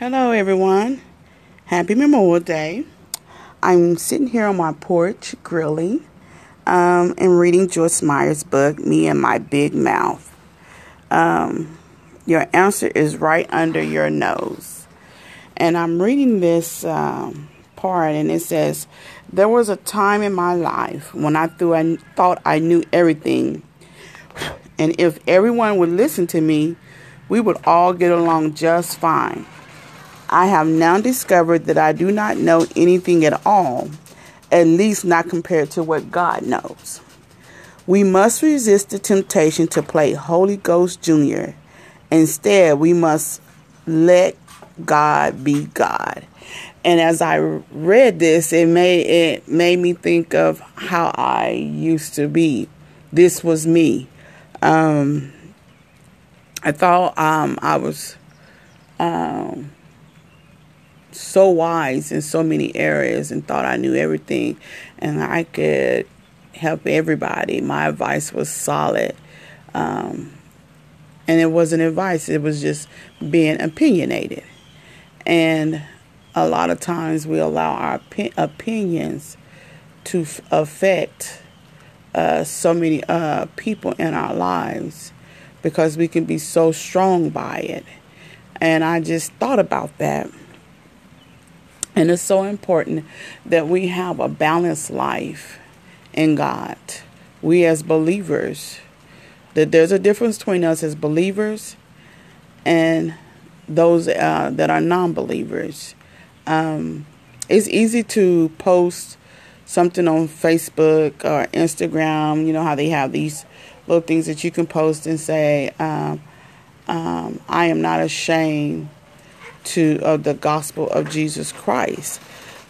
Hello, everyone. Happy Memorial Day. I'm sitting here on my porch grilling um, and reading Joyce Meyer's book, Me and My Big Mouth. Um, your answer is right under your nose. And I'm reading this um, part, and it says, There was a time in my life when I, thought I thought I knew everything. And if everyone would listen to me, we would all get along just fine. I have now discovered that I do not know anything at all, at least not compared to what God knows. We must resist the temptation to play Holy Ghost Jr. Instead, we must let God be God. And as I read this, it made it made me think of how I used to be. This was me. Um, I thought um, I was um, so wise in so many areas and thought I knew everything and I could help everybody. My advice was solid. Um, and it wasn't advice, it was just being opinionated. And a lot of times we allow our opinions to affect uh, so many uh, people in our lives because we can be so strong by it. And I just thought about that and it's so important that we have a balanced life in God. We as believers, that there's a difference between us as believers and those uh, that are non believers. Um, it's easy to post something on Facebook or Instagram. You know how they have these little things that you can post and say, um, um, I am not ashamed to of the gospel of Jesus Christ.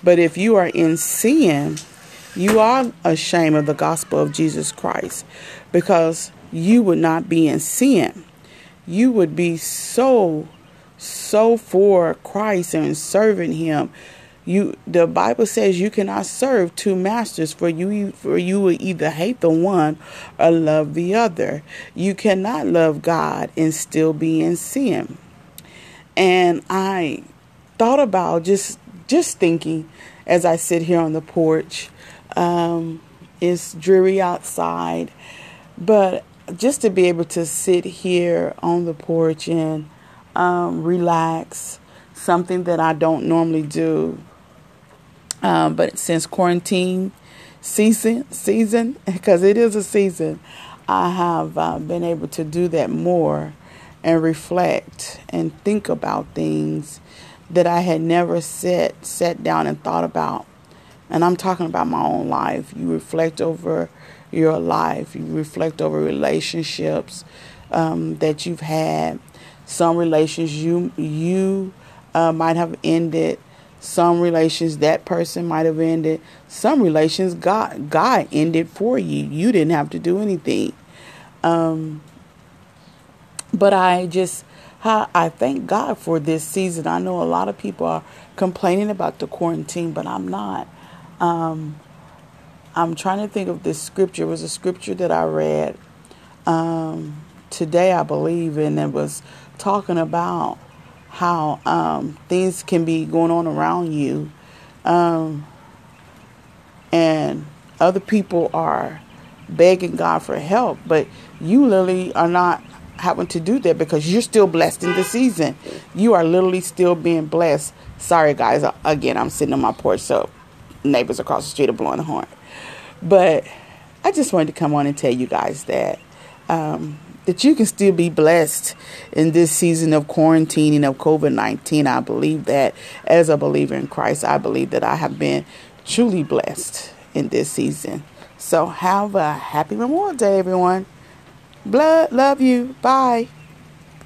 But if you are in sin, you are ashamed of the gospel of Jesus Christ because you would not be in sin. You would be so so for Christ and serving him. You the Bible says you cannot serve two masters for you for you will either hate the one or love the other. You cannot love God and still be in sin and I thought about just just thinking as I sit here on the porch. Um, it's dreary outside, but just to be able to sit here on the porch and um, relax, something that I don't normally do. Um, but since quarantine season, season, because it is a season, I have uh, been able to do that more and reflect and think about things that I had never sat sat down and thought about. And I'm talking about my own life. You reflect over your life. You reflect over relationships um, that you've had. Some relations you you uh, might have ended. Some relations that person might have ended. Some relations God God ended for you. You didn't have to do anything. Um, but I just, I thank God for this season. I know a lot of people are complaining about the quarantine, but I'm not. Um, I'm trying to think of this scripture. It was a scripture that I read um, today, I believe, and it was talking about how um, things can be going on around you, um, and other people are begging God for help, but you literally are not having to do that because you're still blessed in the season. You are literally still being blessed. Sorry, guys. Again, I'm sitting on my porch, so neighbors across the street are blowing the horn. But I just wanted to come on and tell you guys that um, that you can still be blessed in this season of quarantining of COVID 19. I believe that as a believer in Christ, I believe that I have been truly blessed in this season. So have a happy Memorial Day, everyone. Blood, love you. Bye.